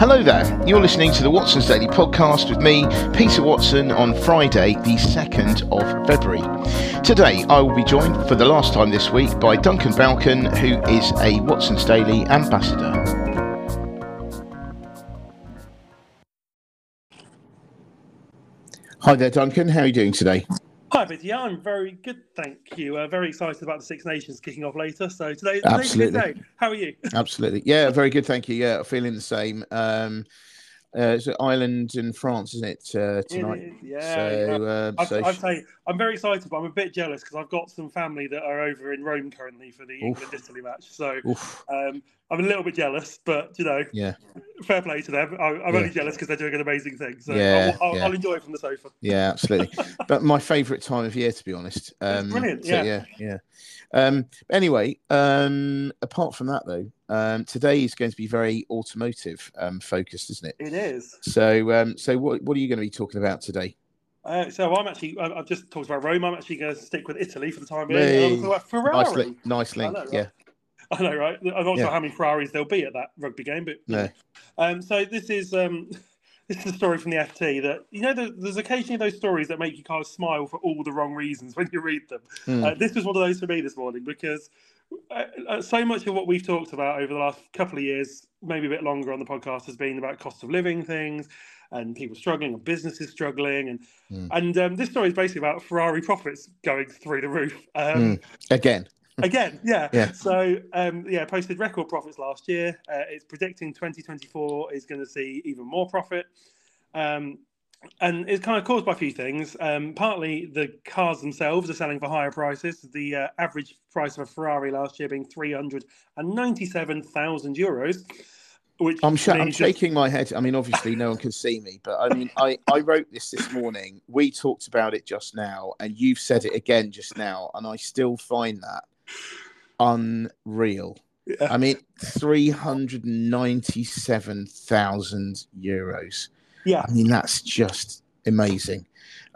Hello there, you're listening to the Watson's Daily Podcast with me, Peter Watson, on Friday, the 2nd of February. Today, I will be joined for the last time this week by Duncan Balcon, who is a Watson's Daily ambassador. Hi there, Duncan. How are you doing today? Hi, Peter. Yeah, I'm very good, thank you. Uh, very excited about the Six Nations kicking off later. So today, Absolutely. today's a good day. How are you? Absolutely. Yeah, very good. Thank you. Yeah, feeling the same. Um, uh, it's Ireland and France, isn't it, uh, tonight? It is, yeah. so, yeah. uh, I'd, so I'd say I'm very excited, but I'm a bit jealous because I've got some family that are over in Rome currently for the England Italy match. So um, I'm a little bit jealous, but you know, yeah, fair play to them. I, I'm Yeah. only jealous because they're doing an amazing thing. So Yeah, I'll, I'll, yeah. I'll enjoy it from the sofa. yeah, absolutely. but my favourite time of year, to be honest. Um, brilliant, so, yeah. yeah, yeah. Um, anyway, um, apart from that, though, um, today is going to be very automotive um, focused, isn't it? It is. So, um, so what what are you going to be talking about today? Uh, so I'm actually, I've just talked about Rome. I'm actually going to stick with Italy for the time being. Hey. And I'm talking about Ferrari. Nice, li- nice link. know, right? yeah, I know, right? I'm not Yeah. sure how many Ferraris there'll be at that rugby game, but no, um, so this is um, this is a story from the FT that you know there- there's occasionally those stories that make you kind of smile for all the wrong reasons when you read them. Hmm. Uh, this was one of those for me this morning because uh, uh, so much of what we've talked about over the last couple of years, maybe a bit longer on the podcast, has been about cost of living things and people struggling and businesses struggling and Hmm. and um, this story is basically about Ferrari profits going through the roof. Um, again. Again, yeah. Yeah. So, um, yeah, posted record profits last year. Uh, it's predicting 2024 is going to see even more profit. Um, and it's kind of caused by a few things. Um, partly the cars themselves are selling for higher prices. The uh, average price of a Ferrari last year being 397,000 euros. Which I'm, sh- I'm just- shaking my head. I mean, obviously, no one can see me, but I mean, I, I wrote this this morning. We talked about it just now, and you've said it again just now, and I still find that unreal. Yeah. I mean, 397,000 euros. Yeah. I mean, that's just amazing.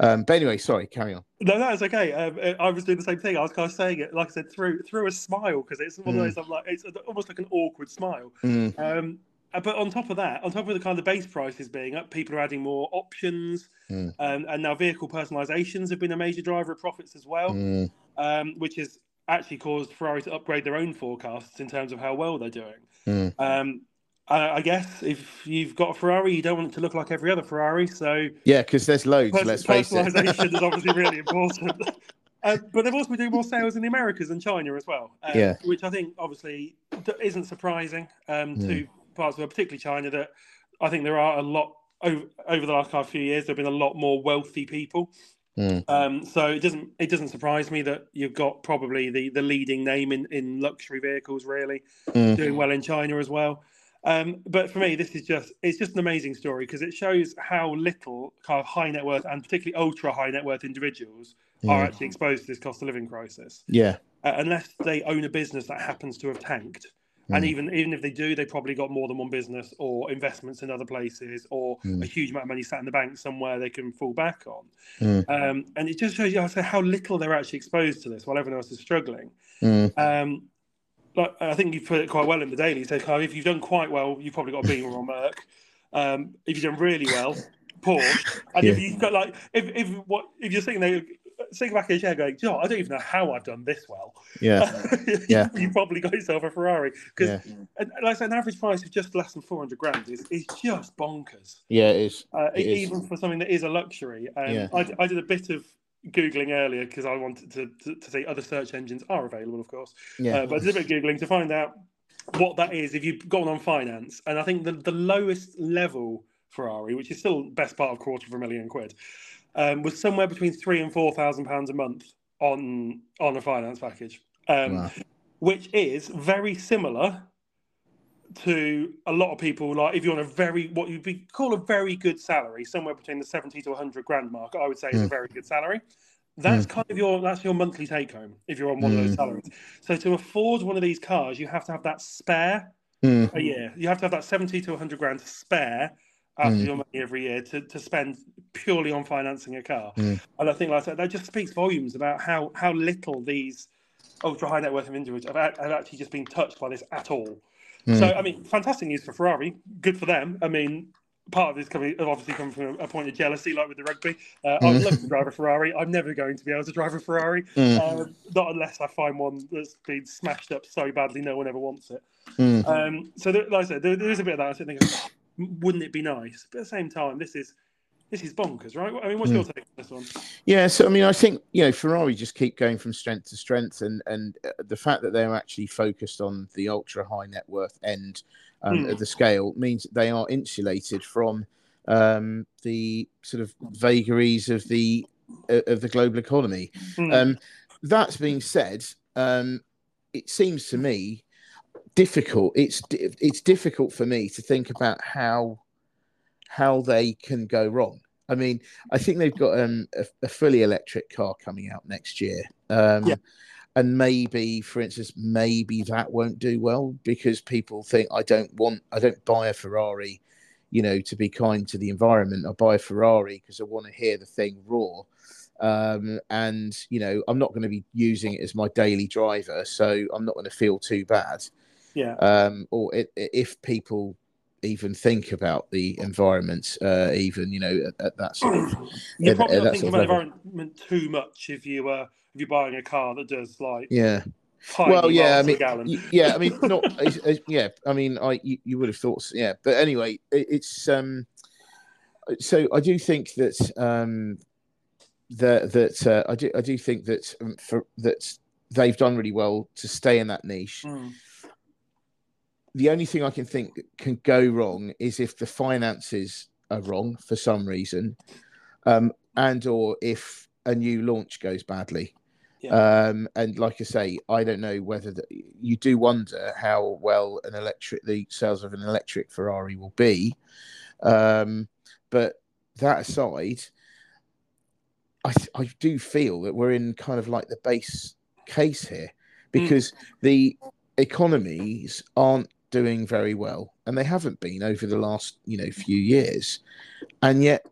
Um, but anyway, sorry, carry on. No, that's okay. Um, uh, I was doing the same thing. I was kind of saying it, like I said, through through a smile because it's one of Mm. those. I'm like, it's almost like an awkward smile. Mm, Um, uh, but on top of that, on top of the kind of base prices being up, people are adding more options, Mm. um, and now vehicle personalizations have been a major driver of profits as well, mm, um, which has actually caused Ferrari to upgrade their own forecasts in terms of how well they're doing. mm. Um, I, I guess if you've got a Ferrari, you don't want it to look like every other Ferrari, so Yeah, because there's loads, Pers- let's face it. personalization is obviously really important. Uh, but they've also been doing more sales in the Americas and China as well, um, Yeah. which I think obviously isn't surprising um, to parts of particularly China. That I think there are a lot over, over the last few years. There have been a lot more wealthy people, Mm. um, so it doesn't it doesn't surprise me that you've got probably the the leading name in in luxury vehicles, really Mm. doing well in China as well. Um, but for me, this is just it's just an amazing story because it shows how little kind of high net worth and particularly ultra high net worth individuals are Mm. actually exposed to this cost of living crisis, Yeah. uh, unless they own a business that happens to have tanked. And Mm. even even if they do, they probably got more than one business or investments in other places or Mm. a huge amount of money sat in the bank somewhere they can fall back on. Mm. Um, and it just shows you how, how little they're actually exposed to this while everyone else is struggling. Mm. Um, like I think you've put it quite well in the daily. So if you've done quite well, you've probably got a Beamer or Merc. Um, if you've done really well, Porsche. And if you've got like, if if what if you're sitting there, sitting back in your chair going, "Do you know. I don't even know how I've done this well. Yeah. Yeah. you probably got yourself a Ferrari because, Yeah. like I said, an average price of just less than four hundred grand is, is just bonkers. Yeah, it is. Uh, It is. even for something that is a luxury. Um, Yeah. I, I did a bit of googling earlier because I wanted to, to, to see other search engines are available, of course. Yeah. Uh, but I did a bit of googling to find out what that is if you've gone on finance, and I think the, the lowest level Ferrari, which is still best part of quarter of a million quid, um, was somewhere between three and four thousand pounds a month on on a finance package, um, Wow. which is very similar to a lot of people. Like if you're on a very what you'd be call a very good salary, somewhere between the seventy to hundred grand mark, I would say is a Mm. very good salary. That's kind of your that's your monthly take home if you're on one of those Mm. salaries. So to afford one of these cars, you have to have that spare Mm. a year. You have to have that seventy to hundred grand to spare out of Mm. your money every year to, to spend purely on financing a car. Mm. And I think like I said, that just speaks volumes about how how little these ultra high net worth individuals have, have actually just been touched by this at all. Mm. So, I mean, fantastic news for Ferrari. Good for them. I mean, part of this coming obviously coming from a point of jealousy, like with the rugby. Uh, I'd love to drive a Ferrari. I'm never going to be able to drive a Ferrari, Mm. uh, not unless I find one that's been smashed up so badly no one ever wants it. Mm. Um, so, there, like I said, there, there is a bit of that. I oh, wouldn't it be nice? But at the same time, this is this is bonkers, right? I mean, what's Mm. your take on this one? Yeah, so I mean, I think you know Ferrari just keep going from strength to strength, and and uh, the fact that they're actually focused on the ultra high net worth end um, Hmm. of the scale means that they are insulated from um, the sort of vagaries of the uh, of the global economy. Hmm. Um, that being said, um, it seems to me difficult. It's it's difficult for me to think about how how they can go wrong. I mean, I think they've got um, a, a fully electric car coming out next year. Um, Yeah. And maybe, for instance, maybe that won't do well because people think I don't want, I don't buy a Ferrari, you know, to be kind to the environment. I buy a Ferrari because I want to hear the thing roar. Um, and, you know, I'm not going to be using it as my daily driver. So I'm not going to feel too bad yeah, um, or it, if people even think about the environment, uh, even you know at, at that sort of you're probably not thinking about the environment too much if you uh, if you're buying a car that does like yeah. Well, yeah, I mean, yeah, I mean, not yeah. I mean, I you, you would have thought, so, yeah, but anyway, it, it's um. So I do think that um, that that uh, I do I do think that um, for that they've done really well to stay in that niche. Mm. The only thing I can think can go wrong is if the finances are wrong for some reason, um, and or if a new launch goes badly. Yeah. Um, and like I say, I don't know whether the, you do wonder how well an electric the sales of an electric Ferrari will be. Um, but that aside, I I do feel that we're in kind of like the base case here because the economies aren't doing very well and they haven't been over the last you know few years. And yet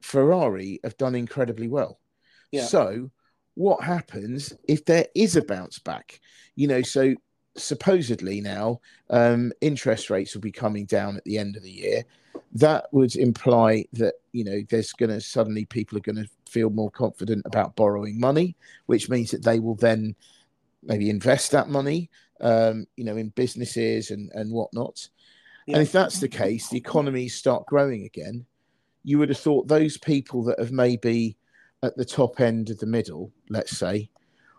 ferrari have done incredibly well. Yeah. so what happens if there is a bounce back? You know so supposedly now um, interest rates will be coming down at the end of the year. That would imply that you know there's going to suddenly people are going to feel more confident about borrowing money which means that they will then maybe invest that money um, you know in businesses and and whatnot Yeah. and if that's the case the economies start growing again you would have thought those people that have maybe at the top end of the middle let's say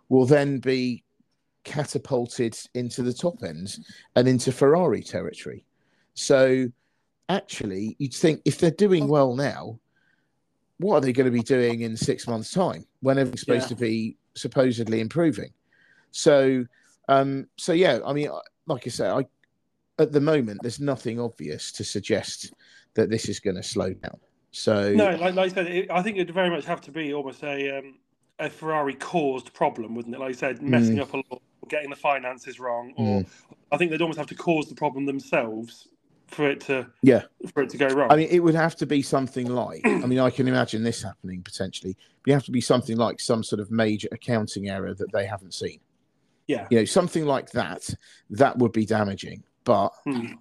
will then be catapulted into the top ends and into ferrari territory so actually you'd think if they're doing well now what are they going to be doing in six months time when everything's supposed Yeah. to be supposedly improving so um so yeah i mean like i say i at the moment there's nothing obvious to suggest that this is going to slow down so No, like, like I said, it, I think it'd very much have to be almost a um, a Ferrari caused problem, wouldn't it? Like you said, messing up a lot, getting the finances wrong, or I think they'd almost have to cause the problem themselves for it to Yeah. for it to go wrong. I mean, it would have to be something like. I mean, I can imagine this happening potentially. But you have to be something like some sort of major accounting error that they haven't seen. Yeah. You know, something like that. That would be damaging, but Hmm.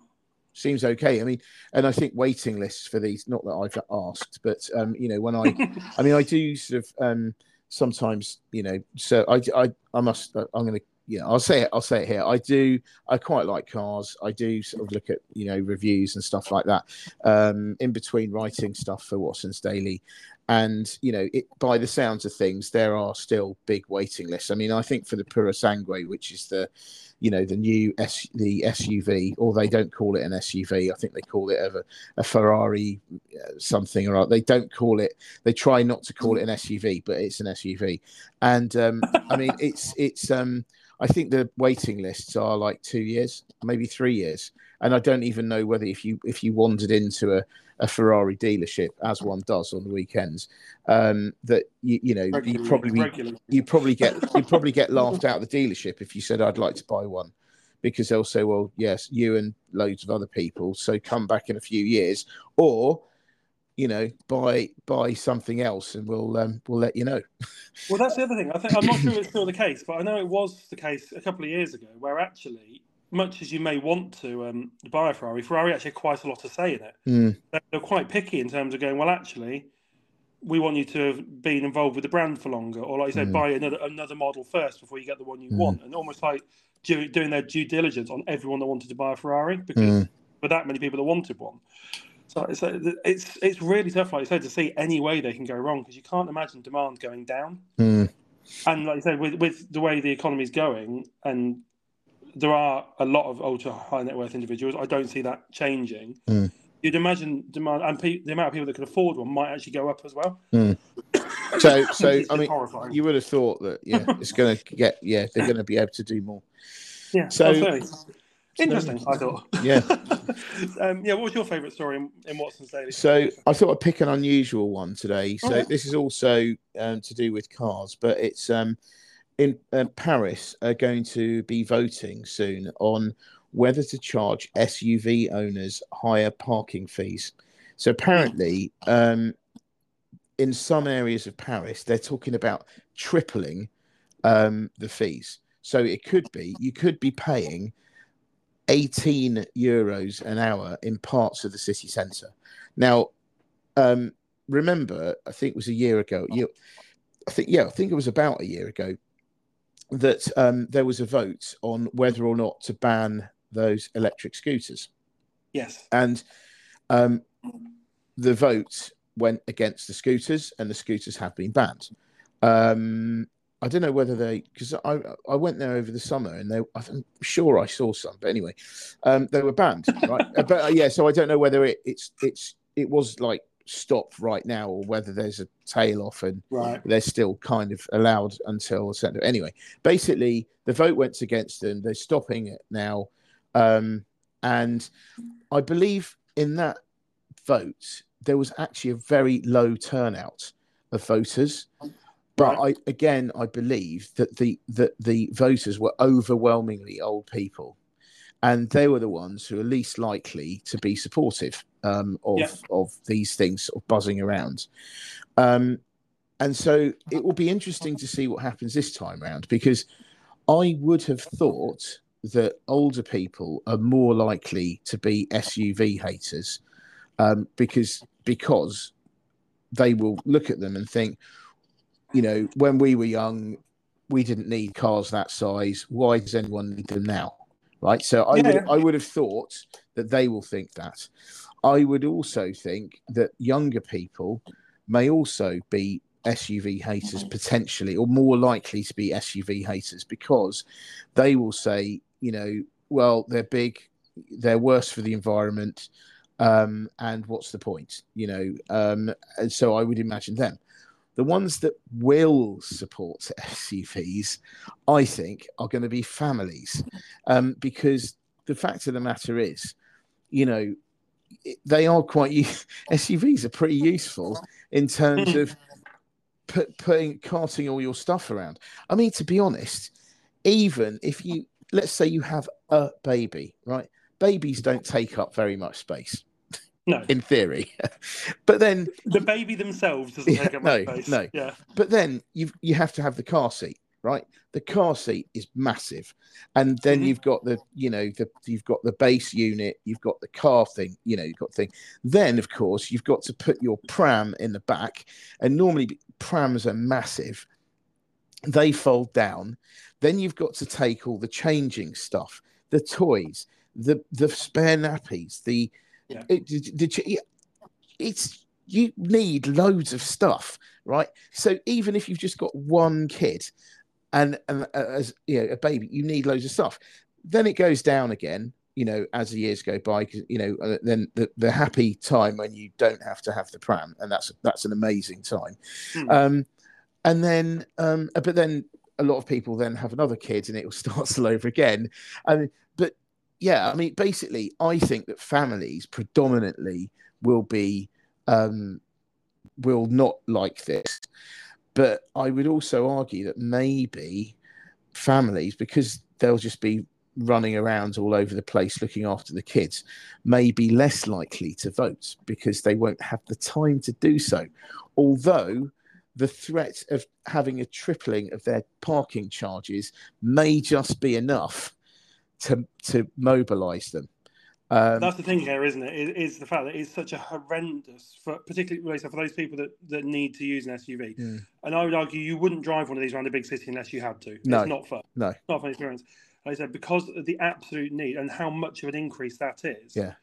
seems okay. I mean, and I think waiting lists for these. Not that I've asked, but um, you know, when I, I mean, I do sort of um, sometimes, you know, so I, I, I must. I'm going to. Yeah, I'll say it. I'll say it here. I do. I quite like cars. I do sort of look at you know reviews and stuff like that. Um, in between writing stuff for Watson's Daily, and you know, it, by the sounds of things, there are still big waiting lists. I mean, I think for the Purosangue, which is the, you know, the new S, the SUV, or they don't call it an SUV. I think they call it a, a Ferrari uh, something or other. They don't call it. They try not to call it an SUV, but it's an SUV. And um, I mean, it's it's. Um, I think the waiting lists are like two years, maybe three years, and I don't even know whether if you if you wandered into a, a Ferrari dealership, as one does on the weekends, um, that you you know you probably regularly. you probably get you probably get laughed out of the dealership if you said I'd like to buy one, because they'll say, well, yes, you and loads of other people. So come back in a few years, or you know, buy buy something else, and we'll um, we'll let you know. well, that's the other thing. I think I'm not sure it's still the case, but I know it was the case a couple of years ago, where actually, much as you may want to um, buy a Ferrari, Ferrari actually had quite a lot to say in it. Mm. They're quite picky in terms of going. Well, actually, we want you to have been involved with the brand for longer, or like you say, Mm. buy another another model first before you get the one you Mm. want, and almost like do, doing their due diligence on everyone that wanted to buy a Ferrari because Mm. for that many people that wanted one. So it's it's it's really tough, like you said, to see any way they can go wrong because you can't imagine demand going down. Mm. And like you said, with with the way the economy is going, and there are a lot of ultra high net worth individuals, I don't see that changing. Mm. You'd imagine demand and pe- the amount of people that can afford one might actually go up as well. So, so I mean, horrifying. you would have thought that yeah, it's going to get yeah, they're going to be able to do more. yeah, so- absolutely. interesting. I thought. Yeah. um, yeah. What was your favourite story in, in Watson's Daily? So I thought I'd pick an unusual one today. So Okay. this is also um, to do with cars, but it's um, in uh, Paris are going to be voting soon on whether to charge SUV owners higher parking fees. So apparently, um, in some areas of Paris, they're talking about tripling um, the fees. So it could be you could be paying 18 euros an hour in parts of the city centre. Now, um, remember, I think it was a year ago. You, I think, yeah, I think it was about a year ago that um, there was a vote on whether or not to ban those electric scooters, yes. and um, the vote went against the scooters, and the scooters have been banned. Um, I don't know whether they because I I went there over the summer and they I'm sure I saw some, but anyway, um, they were banned, right? But uh, yeah, so I don't know whether it, it's it's it was like stopped right now or whether there's a tail off and Right. they're still kind of allowed until certain anyway basically the vote went against them. They're stopping it now. Um and i believe in that vote there was actually a very low turnout of voters. But i again i believe that the that the voters were overwhelmingly old people and they were the ones who are least likely to be supportive um, of Yeah. of these things sort of buzzing around. Um, and so it will be interesting to see what happens this time round because I would have thought that older people are more likely to be SUV haters um, because because they will look at them and think, you know, when we were young, we didn't need cars that size. Why does anyone need them now? Right. So I would I would have thought that they will think that. I would also think that younger people may also be SUV haters potentially, or more likely to be SUV haters because they will say, you know, well, they're big, they're worse for the environment, um, and what's the point, you know? Um, and so I would imagine them. The ones that will support SUVs, I think, are going to be families, um, because the fact of the matter is, you know, they are quite SUVs are pretty useful in terms of put, putting carting all your stuff around. I mean, to be honest, even if you let's say you have a baby, right? Babies don't take up very much space No. in theory, but then The baby themselves doesn't Yeah, take up much no, space. no. Yeah. but then you you have to have the car seat right the car seat is massive and then Mhm. you've got the you know the you've got the base unit you've got the car thing you know you've got thing then of course you've got to put your pram in the back and normally prams are massive they fold down then you've got to take all the changing stuff the toys the the spare nappies the Yeah. it, the, the, it's you need loads of stuff right so even if you've just got one kid and, and uh, as you know a baby you need loads of stuff then it goes down again you know as the years go by 'cause, you know uh, then the, the happy time when you don't have to have the pram and that's that's an amazing time Hmm. um and then um but then a lot of people then have another kid and it will start all over again and but yeah i mean basically i think that families predominantly will be um will not like this but i would also argue that maybe families because they'll just be running around all over the place looking after the kids may be less likely to vote because they won't have the time to do so. Although the threat of having a tripling of their parking charges may just be enough to to mobilize them. Um, That's the thing here, isn't it? Is, is the fact that it's such a horrendous, for particularly for those people that, that need to use an SUV. Mm. And I would argue you wouldn't drive one of these around a big city unless you had to. No, it's not fun. No, not fun experience. Like I said, because of the absolute need and how much of an increase that is. Yeah.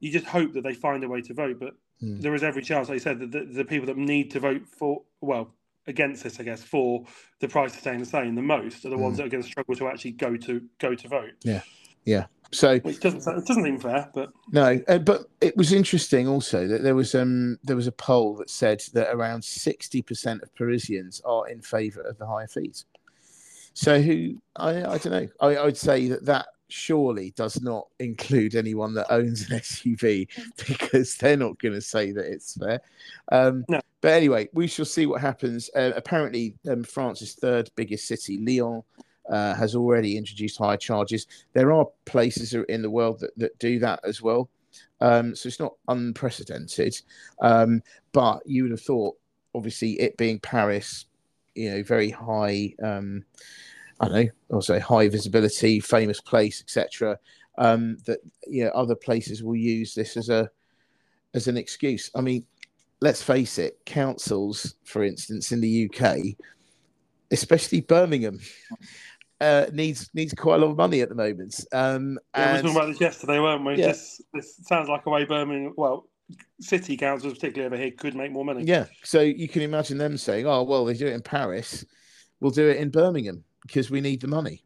You just hope that they find a way to vote, but mm. there is every chance, like you said, that the, the people that need to vote for, well, against this, I guess, for the price of staying the same, the most are the mm. ones that are going to struggle to actually go to go to vote. Yeah, yeah. So which doesn't it doesn't seem fair, but no. Uh, but it was interesting also that there was um there was a poll that said that around sixty percent of Parisians are in favour of the higher fees. So who I I don't know. I I'd say that that surely does not include anyone that owns an SUV because they're not going to say that it's fair. Um, no. But anyway, we shall see what happens. Uh, apparently, um, France's third biggest city, Lyon, uh, has already introduced higher charges. There are places in the world that, that do that as well. Um, so it's not unprecedented. Um, but you would have thought, obviously, it being Paris, you know, very high. Um, I don't know, also high visibility, famous place, etc. Um, that you know, other places will use this as a as an excuse. I mean, let's face it, councils, for instance, in the UK, especially Birmingham, uh, needs needs quite a lot of money at the moment. Um, yeah, and... we were talking about this yesterday, weren't we? Yeah. Just, this sounds like a way Birmingham, well, city councils, particularly over here, could make more money. Yeah, so you can imagine them saying, "Oh, well, they do it in Paris, we'll do it in Birmingham." because we need the money.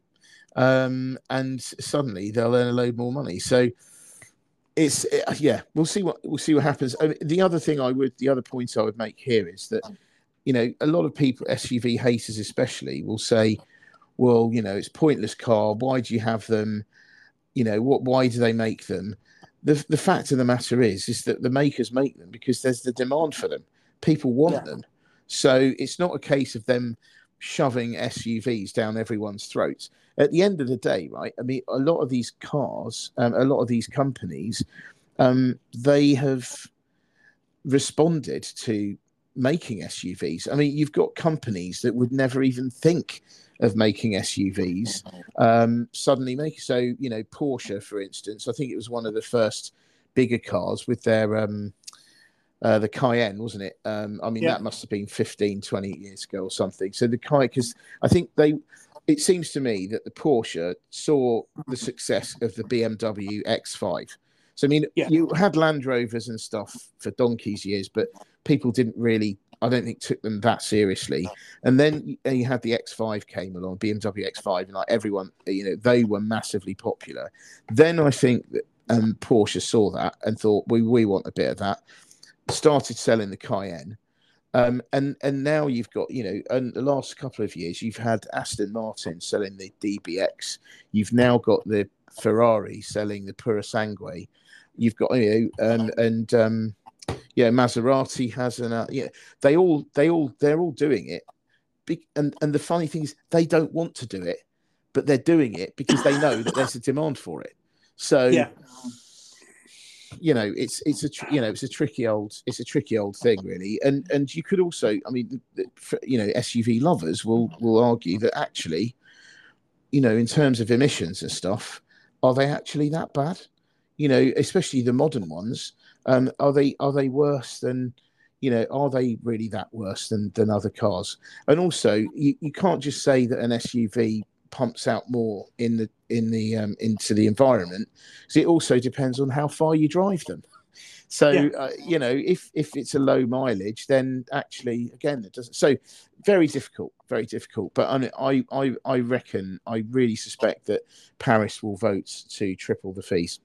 Um, and suddenly they'll earn a load more money. So it's uh, yeah, we'll see what we'll see what happens. I mean, the other thing I would, the other point I would make here is that you know a lot of people, SUV haters especially, will say, well, you know, it's pointless car. Why do you have them? You know, what? Why do they make them? The the fact of the matter is, is that the makers make them because there's the demand for them. People want yeah. them. So it's not a case of them shoving SUVs down everyone's throats. At the end of the day, right? I mean, a lot of these cars, um, a lot of these companies, um, they have responded to making SUVs. I mean, you've got companies that would never even think of making SUVs um, suddenly make. So, you know, Porsche, for instance, I think it was one of the first bigger cars with their um, uh, the Cayenne, wasn't it? Um, I mean, yeah. that must have been 15, 20 years ago or something. So the Cayenne, because I think they, it seems to me that the Porsche saw the success of the BMW X5. So I mean, yeah. you had Land Rovers and stuff for donkey's years, but people didn't really, I don't think, took them that seriously. And then you had the X5 came along, BMW X5, and like everyone, you know, they were massively popular. Then I think that um, Porsche saw that and thought, we we want a bit of that started selling the Cayenne. Um, and and now you've got you know, and the last couple of years you've had Aston Martin selling the DBX. You've now got the Ferrari selling the Purosangue. You've got you know, and and um, yeah, Maserati has an uh, yeah. They all they all they're all doing it. Be- and and the funny thing is they don't want to do it, but they're doing it because they know that there's a demand for it. So yeah you know it's it's a you know it's a tricky old it's a tricky old thing really. And and you could also i mean you know suv lovers will will argue that actually you know in terms of emissions and stuff are they actually that bad? You know especially the modern ones um are they are they worse than you know are they really that worse than than other cars? And also you, you can't just say that an suv pumps out more in the in the um, into the environment So it also depends on how far you drive them. So yeah. uh, you know if if it's a low mileage then actually again it doesn't so very difficult very difficult. But I, I i reckon i really suspect that paris will vote to triple the fees.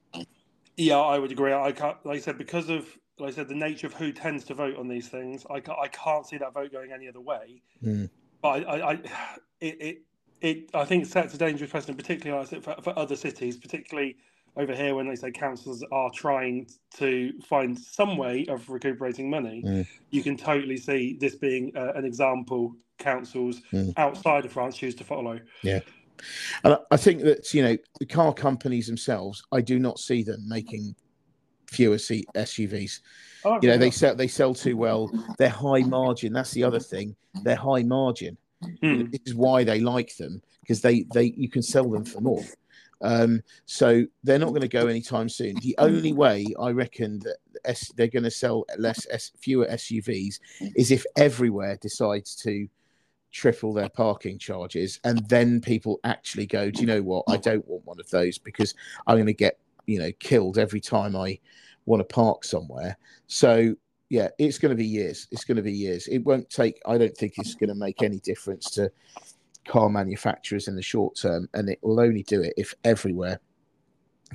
Yeah i would agree. I can't like i said because of like i said the nature of who tends to vote on these things i can't, I can't see that vote going any other way. Mm. but i i, I it, it it I think sets a dangerous precedent, particularly for, for other cities, particularly over here when they say councils are trying to find some way of recuperating money. Mm. You can totally see this being uh, an example councils mm. outside of France choose to follow. Yeah. And I think that you know the car companies themselves, I do not see them making fewer seat SUVs. Oh, you know, they sell they sell too well. They're high margin. That's the other thing. They're high margin. Hmm. This is why they like them because they they you can sell them for more. Um, so they're not going to go anytime soon. The only way I reckon that S, they're going to sell less S, fewer SUVs is if everywhere decides to triple their parking charges and then people actually go, do you know what? I don't want one of those because I'm going to get you know killed every time I want to park somewhere. So yeah, it's going to be years. It's going to be years. It won't take. I don't think it's going to make any difference to car manufacturers in the short term, and it will only do it if everywhere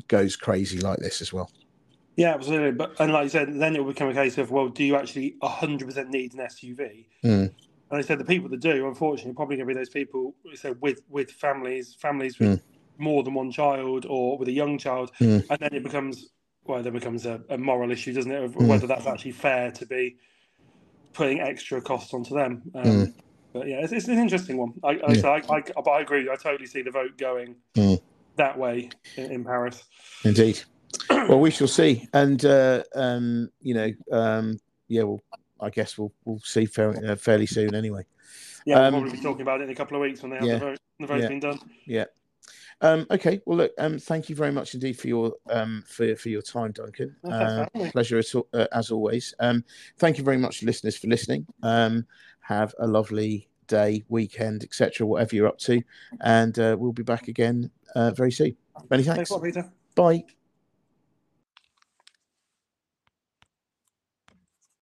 goes crazy like this as well. Yeah, absolutely. But and like you said, then it will become a case of well, do you actually 100% need an SUV? Mm. And I said the people that do, unfortunately, are probably going to be those people so with with families, families with mm. more than one child or with a young child, mm. and then it becomes well, then becomes a, a moral issue, doesn't it? Of mm. whether that's actually fair to be putting extra costs onto them. Um, mm. But yeah, it's, it's, an interesting one. I, I, yeah. I, I, but I agree. I totally see the vote going mm. that way in, in, Paris. Indeed. well, we shall see, and uh, um, you know, um, yeah, well, I guess we'll we'll see fairly, uh, fairly soon anyway. Yeah, we'll um, probably be talking about it in a couple of weeks when they have yeah, the vote. The vote's yeah, been done. Yeah. Um, okay, well, look, um, thank you very much indeed for your um, for for your time, Duncan. Uh, pleasure as, uh, as always. Um, thank you very much, listeners, for listening. Um, have a lovely day, weekend, etc., whatever you're up to, and uh, we'll be back again uh, very soon. Many thanks. thanks lot, Bye.